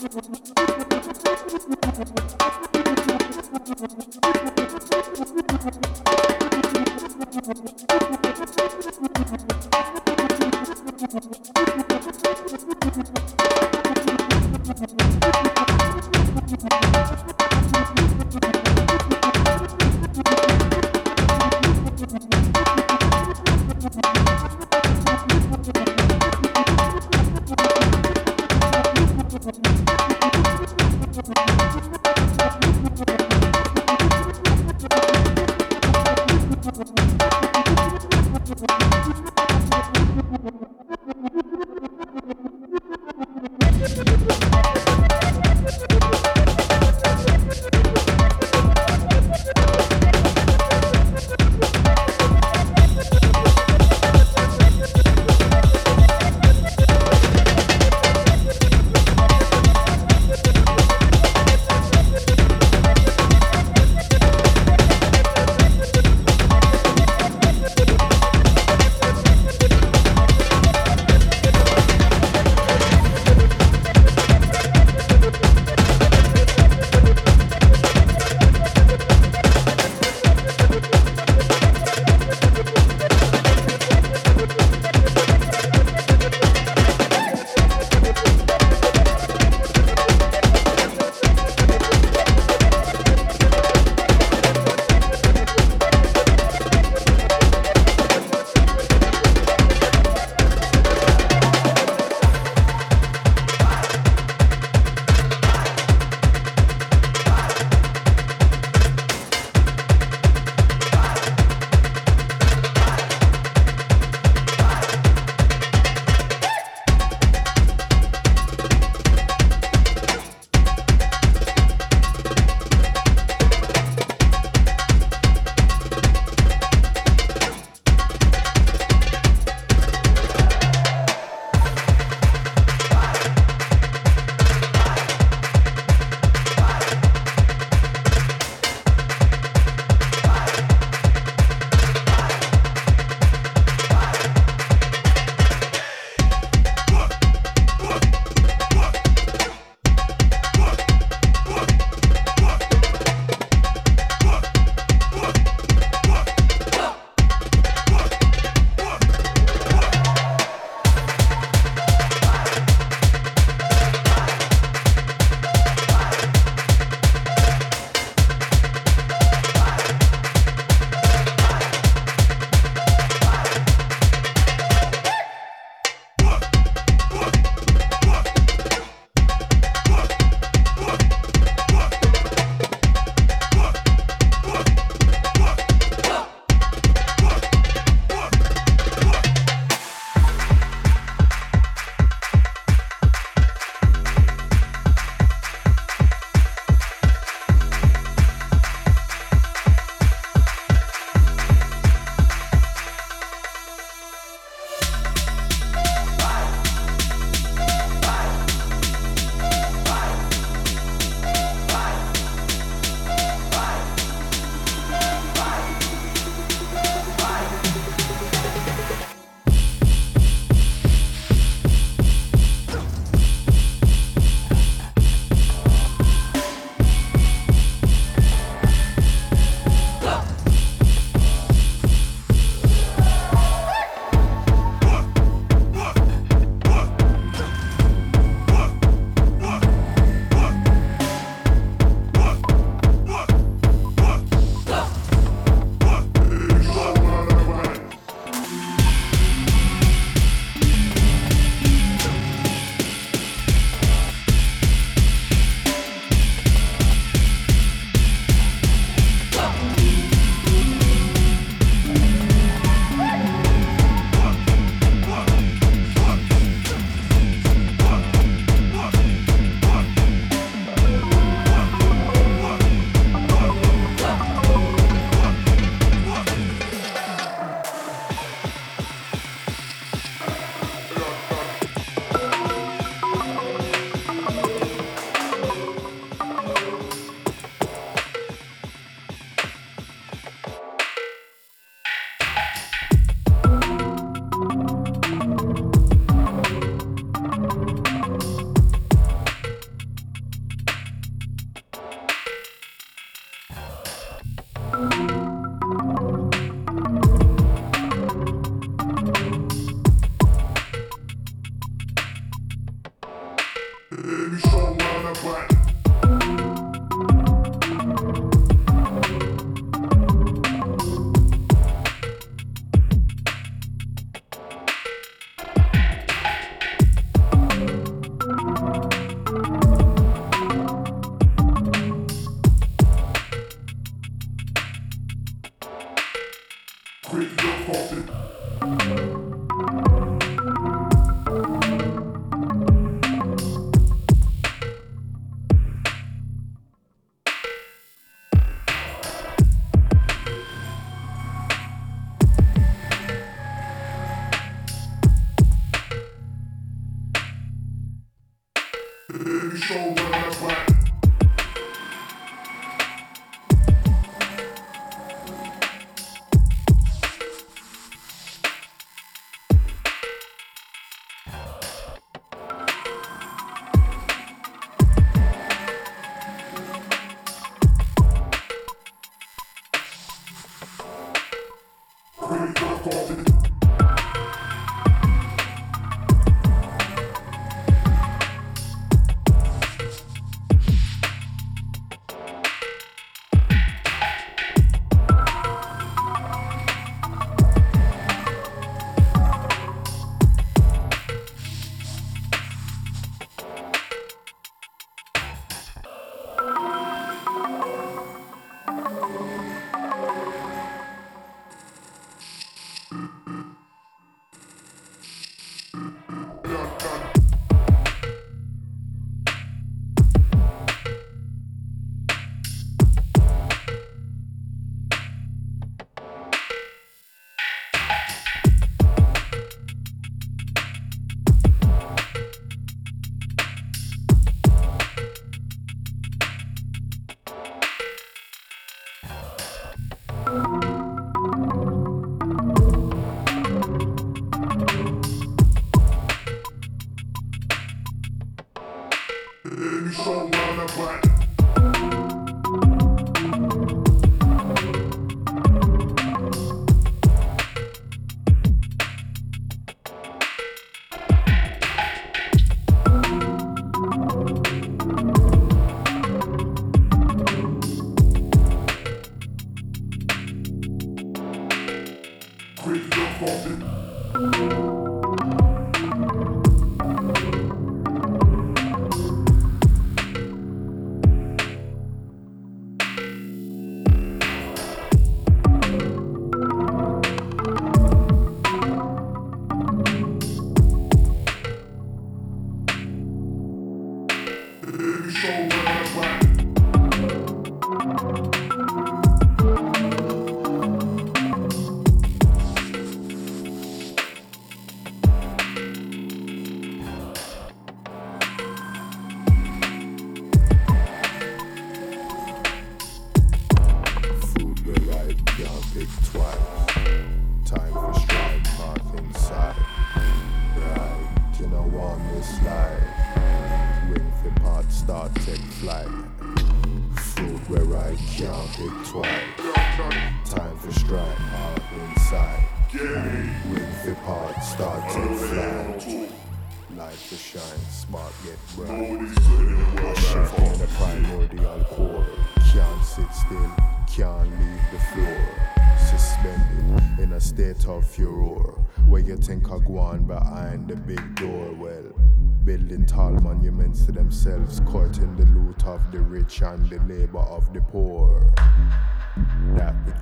Thank you.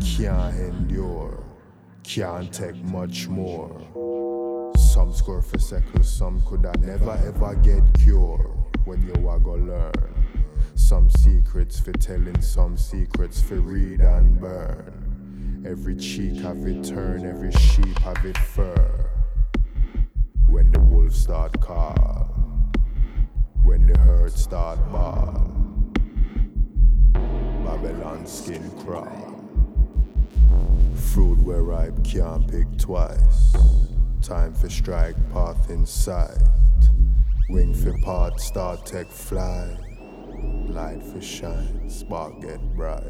Can't endure, can't take much more. Some score for seconds, some could I never ever get cure. When you are go learn. Some secrets for telling, some secrets for read and burn. Every cheek have it turn, every sheep have it fur. When the wolves start call, when the herd start bawl, Babylon skin crawl. Fruit where ripe can't pick twice. Time for strike path in sight. Wing for part, start tech fly. Light for shine, spark get bright.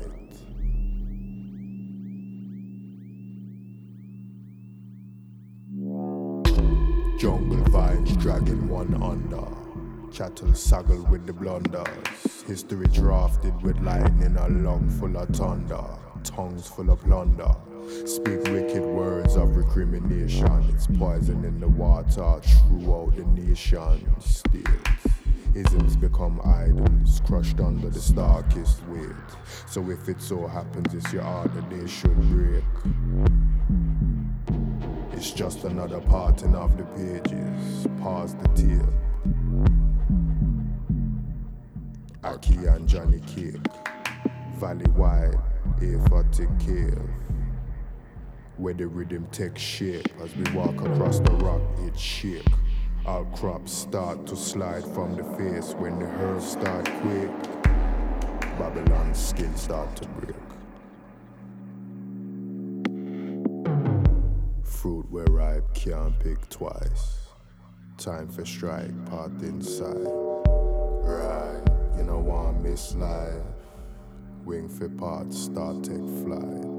Jungle vibes dragging one under. Chattel saggle with the blunders. History drafted with lightning, a lung full of thunder. Tongues full of plunder. Speak wicked words of recrimination. It's poison in the water throughout the nation state. Isms become idols, crushed under the starkest weight. So if it so happens it's your heart that they should break. It's just another parting of the pages. Pause the tale. Aki and Johnny Cake, Valley Wide, A40 Cave where the rhythm takes shape as we walk across the rock, it shake. Our crops start to slide from the face when the herbs start quake. Babylon's skin start to break. Fruit where ripe can't pick twice. Time for strike, part inside. Want miss life. Wing for part, start take flight.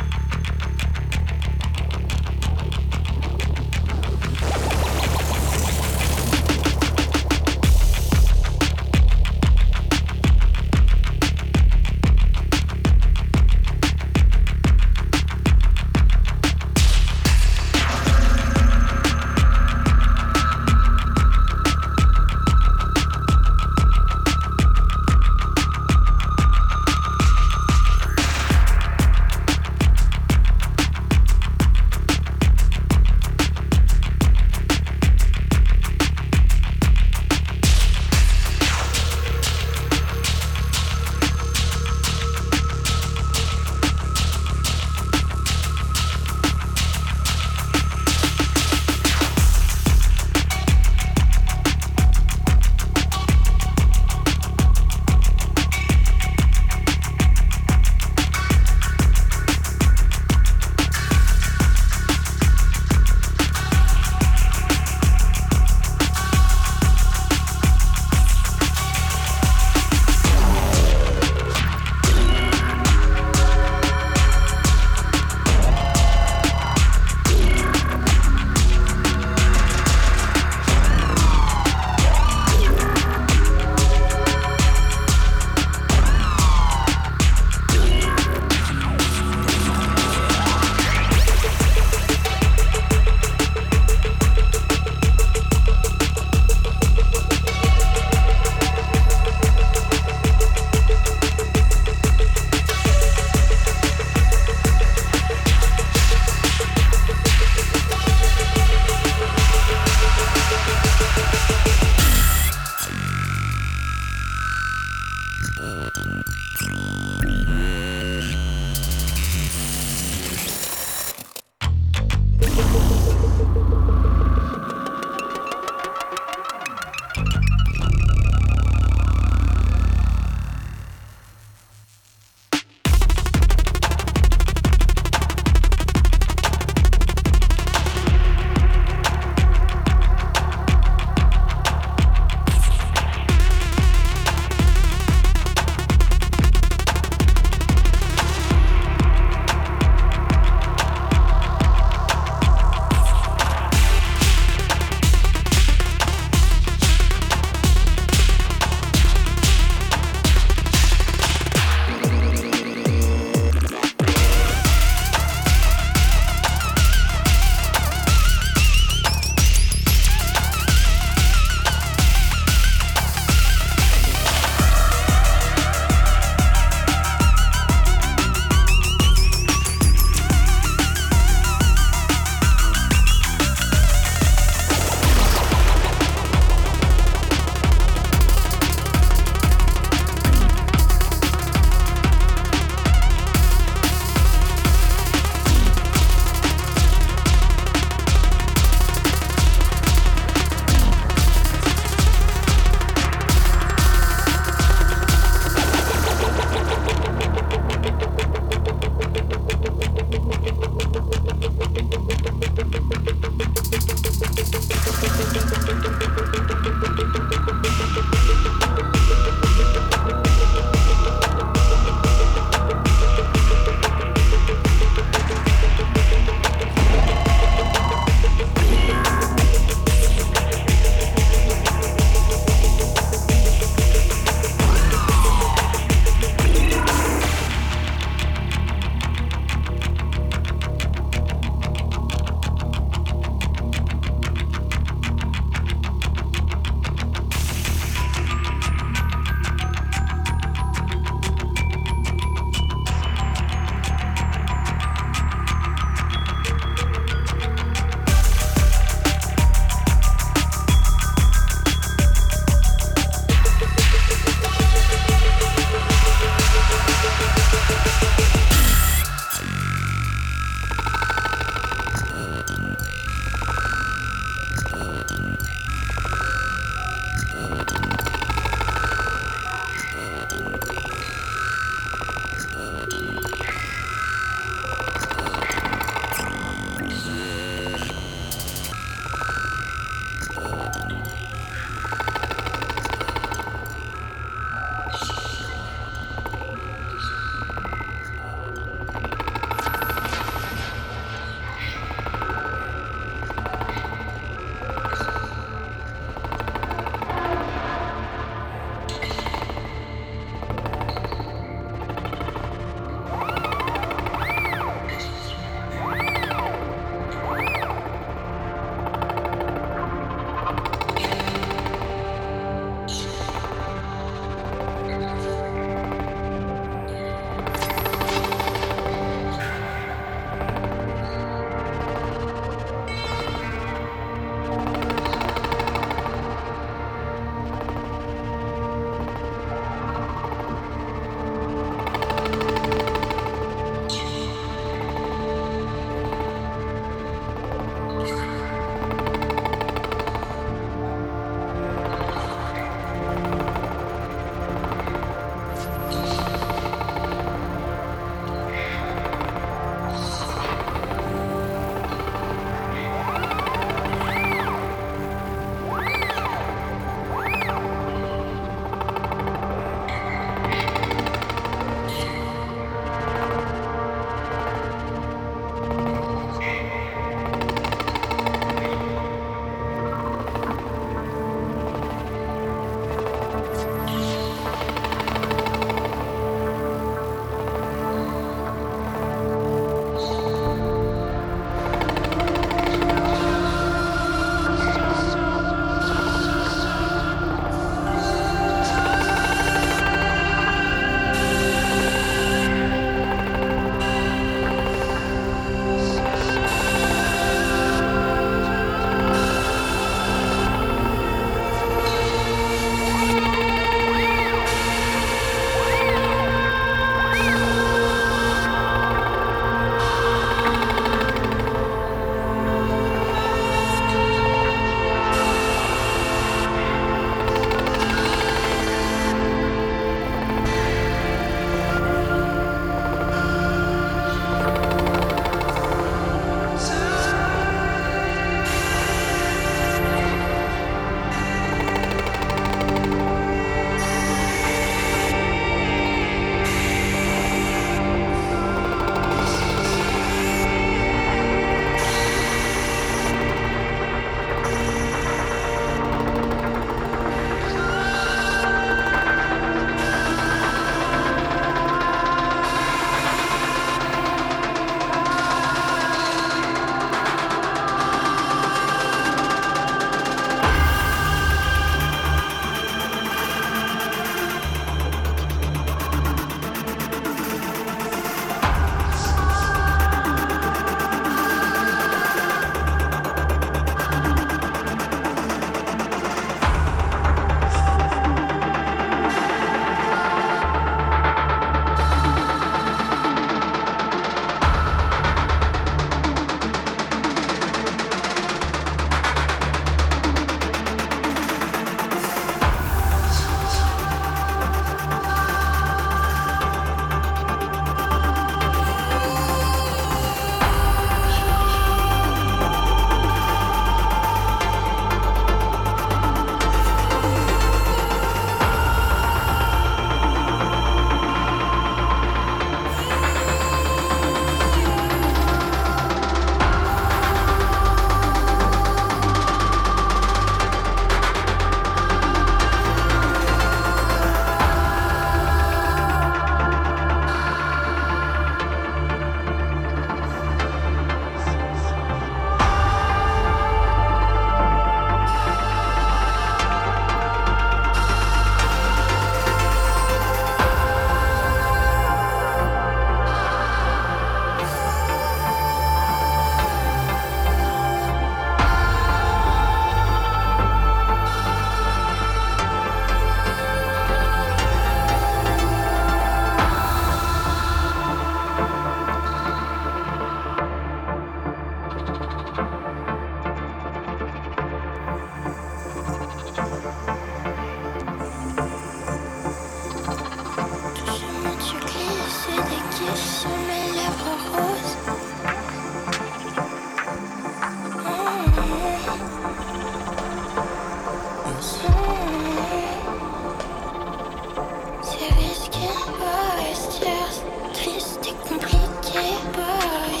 risqué, boy,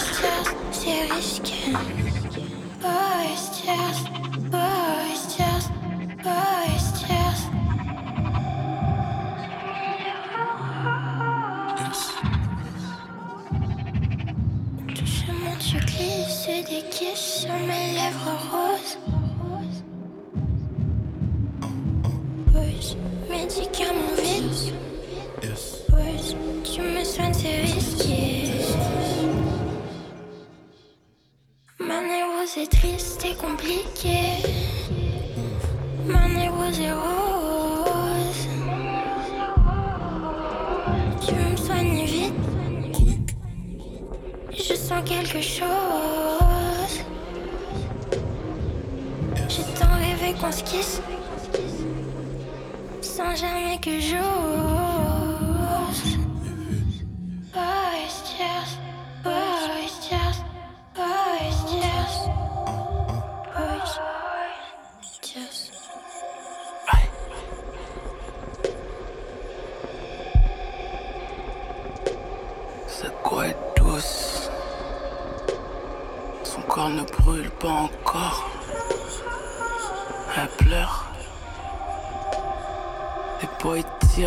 c'est risqué, boy, c'est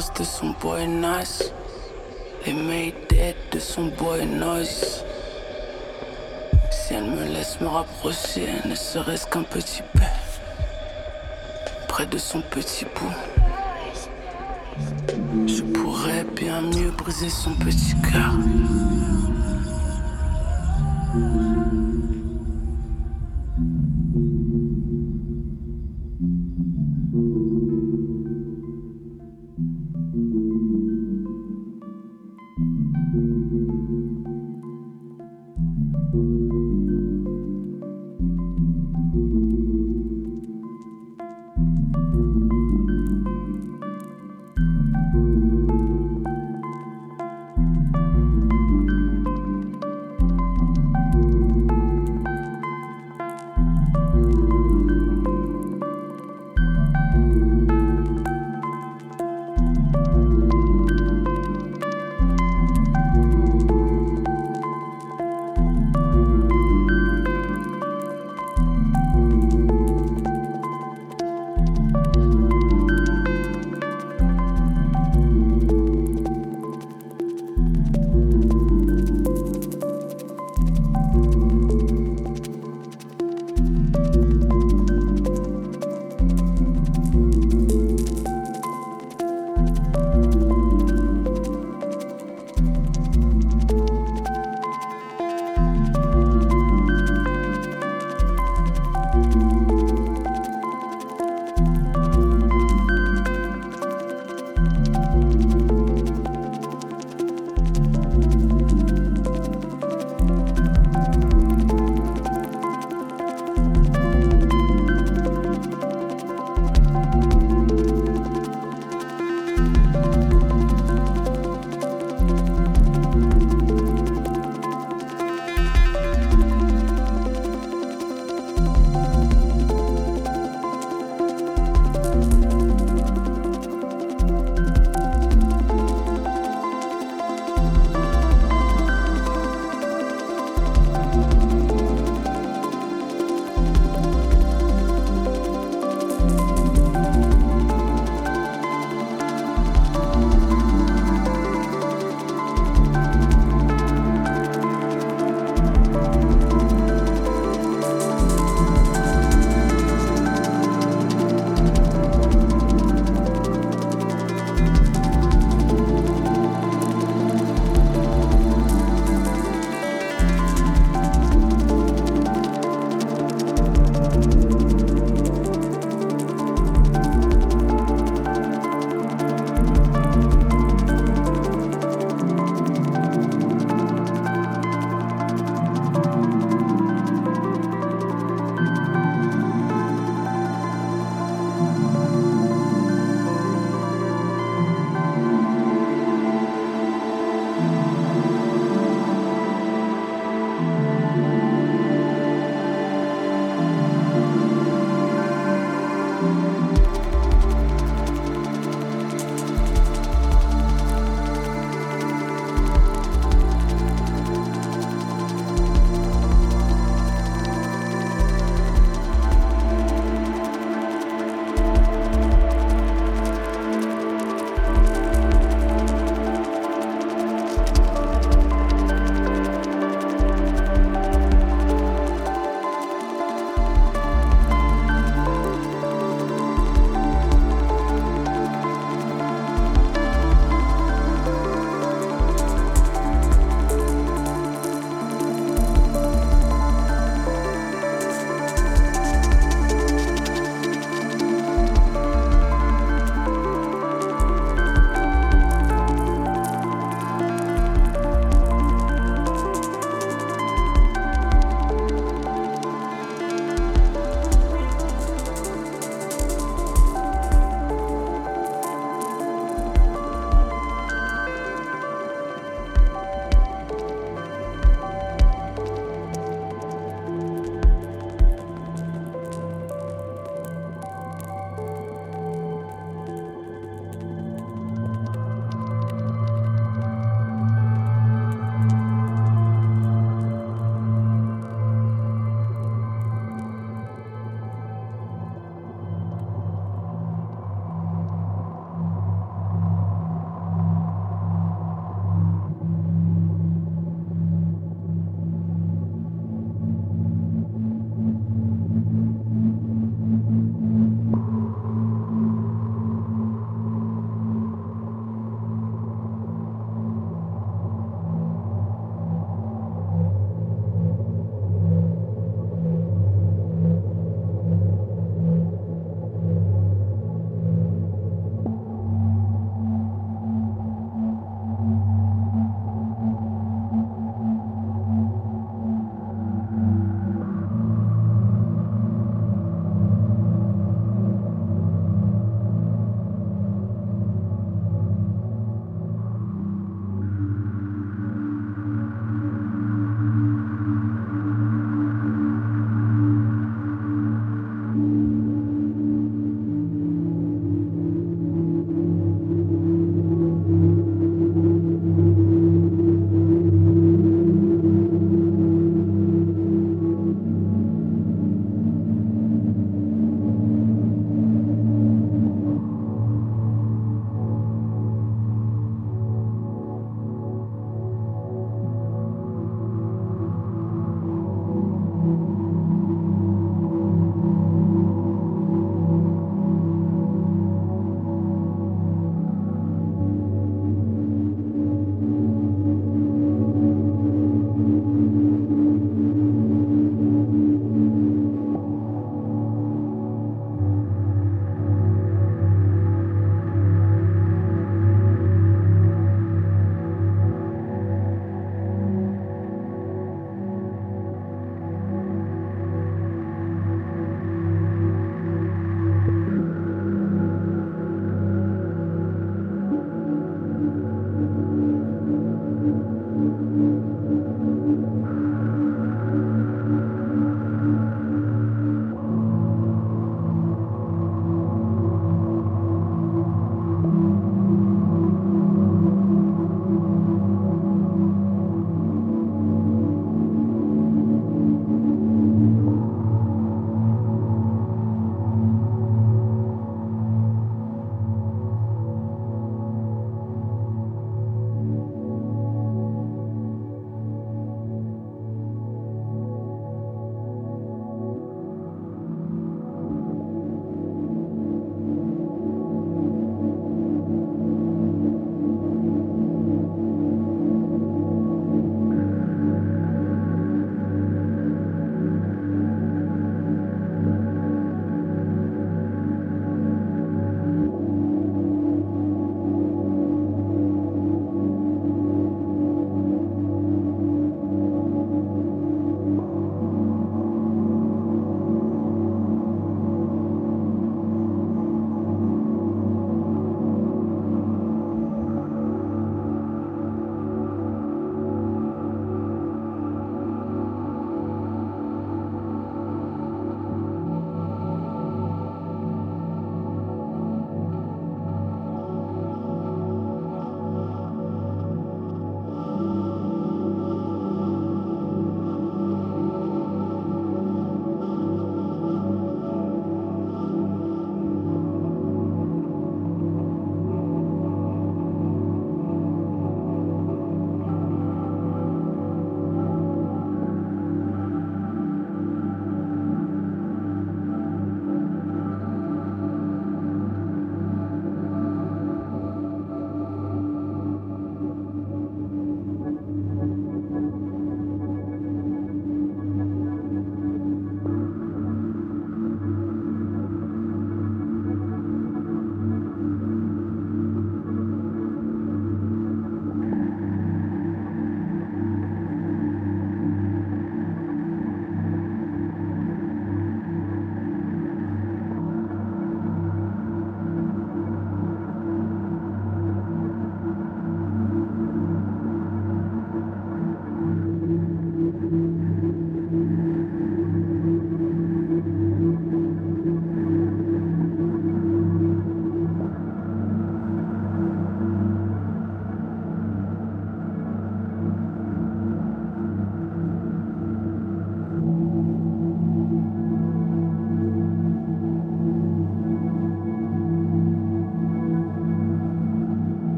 De son Buenos, les Mayday de son Buenos. Si elle me laisse me rapprocher, ne serait-ce qu'un petit peu, près de son petit bout, je pourrais bien mieux briser son petit cœur.